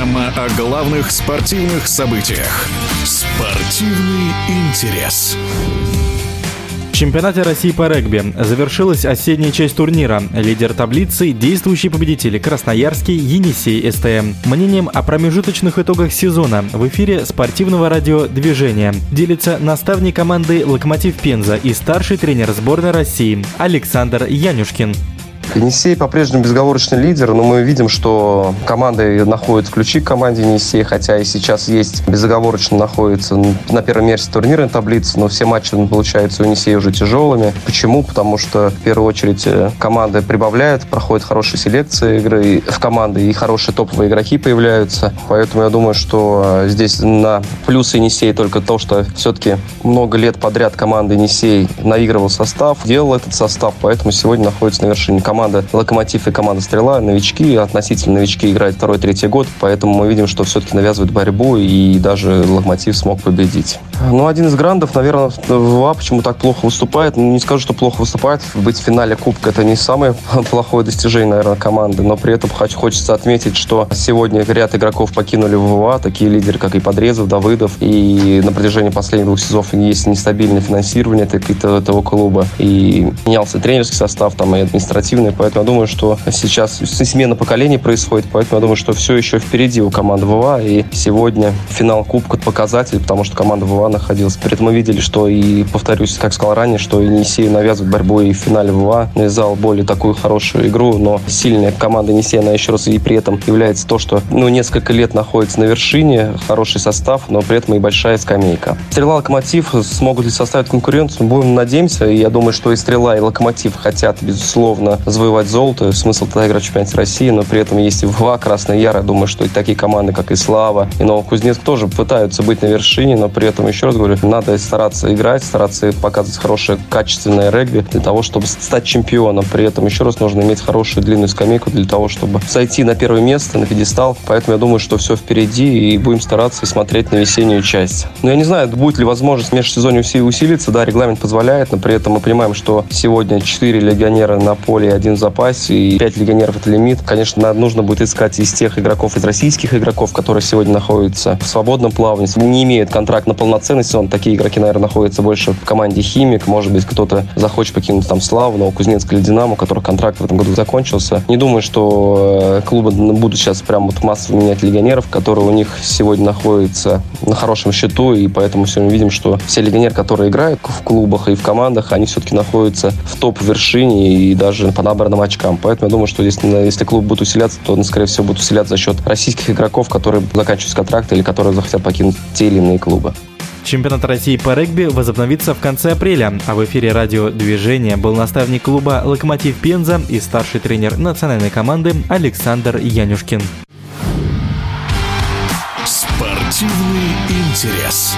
о главных спортивных событиях. Спортивный интерес. В чемпионате России по регби завершилась осенняя часть турнира. Лидер таблицы – действующий победитель Красноярский Енисей СТМ. Мнением о промежуточных итогах сезона в эфире спортивного радио «Движение» делится наставник команды «Локомотив Пенза» и старший тренер сборной России Александр Янюшкин. Енисей по-прежнему безговорочный лидер, но мы видим, что команда находит ключи к команде Енисей, хотя и сейчас есть безоговорочно находится на первом месте турнирной таблицы, но все матчи, получаются у Енисея уже тяжелыми. Почему? Потому что, в первую очередь, э, команда прибавляет, проходит хорошие селекции игры в команды, и хорошие топовые игроки появляются. Поэтому я думаю, что э, здесь на плюсы Енисея только то, что все-таки много лет подряд команда Енисей наигрывал состав, делал этот состав, поэтому сегодня находится на вершине команды команда «Локомотив» и команда «Стрела» новички, относительно новички играют второй-третий год, поэтому мы видим, что все-таки навязывают борьбу, и даже «Локомотив» смог победить. Ну, один из грандов, наверное, ВА почему так плохо выступает. Ну, не скажу, что плохо выступает. Быть в финале Кубка – это не самое плохое достижение, наверное, команды, но при этом хочется отметить, что сегодня ряд игроков покинули ВВА, такие лидеры, как и Подрезов, Давыдов, и на протяжении последних двух сезонов есть нестабильное финансирование этого клуба, и менялся тренерский состав, там и административный. Поэтому я думаю, что сейчас смена поколений происходит, поэтому я думаю, что все еще впереди у команды ВВА, и сегодня финал Кубка показатель, потому что команда ВВА находилась. При этом мы видели, что и, повторюсь, как сказал ранее, что Енисей навязывает борьбу и в финале ВВА, навязал более такую хорошую игру, но сильная команда Енисея, она еще раз и при этом является то, что ну, несколько лет находится на вершине, хороший состав, но при этом и большая скамейка. Стрела, Локомотив смогут ли составить конкуренцию? Будем надеемся, и я думаю, что и Стрела, и Локомотив хотят, безусловно, завоевать золото, смысл тогда играть в чемпионате России, но при этом есть и ВВА, Красный Яр, я думаю, что и такие команды, как и Слава, и Новокузнецк тоже пытаются быть на вершине, но при этом, еще раз говорю, надо стараться играть, стараться показывать хорошее, качественное регби для того, чтобы стать чемпионом. При этом, еще раз, нужно иметь хорошую длинную скамейку для того, чтобы зайти на первое место, на пьедестал. Поэтому я думаю, что все впереди, и будем стараться смотреть на весеннюю часть. Но я не знаю, будет ли возможность в межсезонье усилиться. Да, регламент позволяет, но при этом мы понимаем, что сегодня 4 легионера на поле, один один в запасе, и 5 легионеров это лимит. Конечно, нужно будет искать из тех игроков, из российских игроков, которые сегодня находятся в свободном плавании, не имеют контракт на полноценный сезон. Такие игроки, наверное, находятся больше в команде «Химик». Может быть, кто-то захочет покинуть там Славу, Новокузнецк или «Динамо», у которых контракт в этом году закончился. Не думаю, что э, клубы будут сейчас прям вот массово менять легионеров, которые у них сегодня находятся на хорошем счету, и поэтому все мы видим, что все легионеры, которые играют в клубах и в командах, они все-таки находятся в топ-вершине и даже по набранным очкам. Поэтому я думаю, что здесь, если клуб будет усиляться, то он, скорее всего, будет усиляться за счет российских игроков, которые заканчивают контракты или которые захотят покинуть те или иные клубы. Чемпионат России по регби возобновится в конце апреля, а в эфире радио «Движение» был наставник клуба «Локомотив Пенза» и старший тренер национальной команды Александр Янюшкин. Спортивный интерес.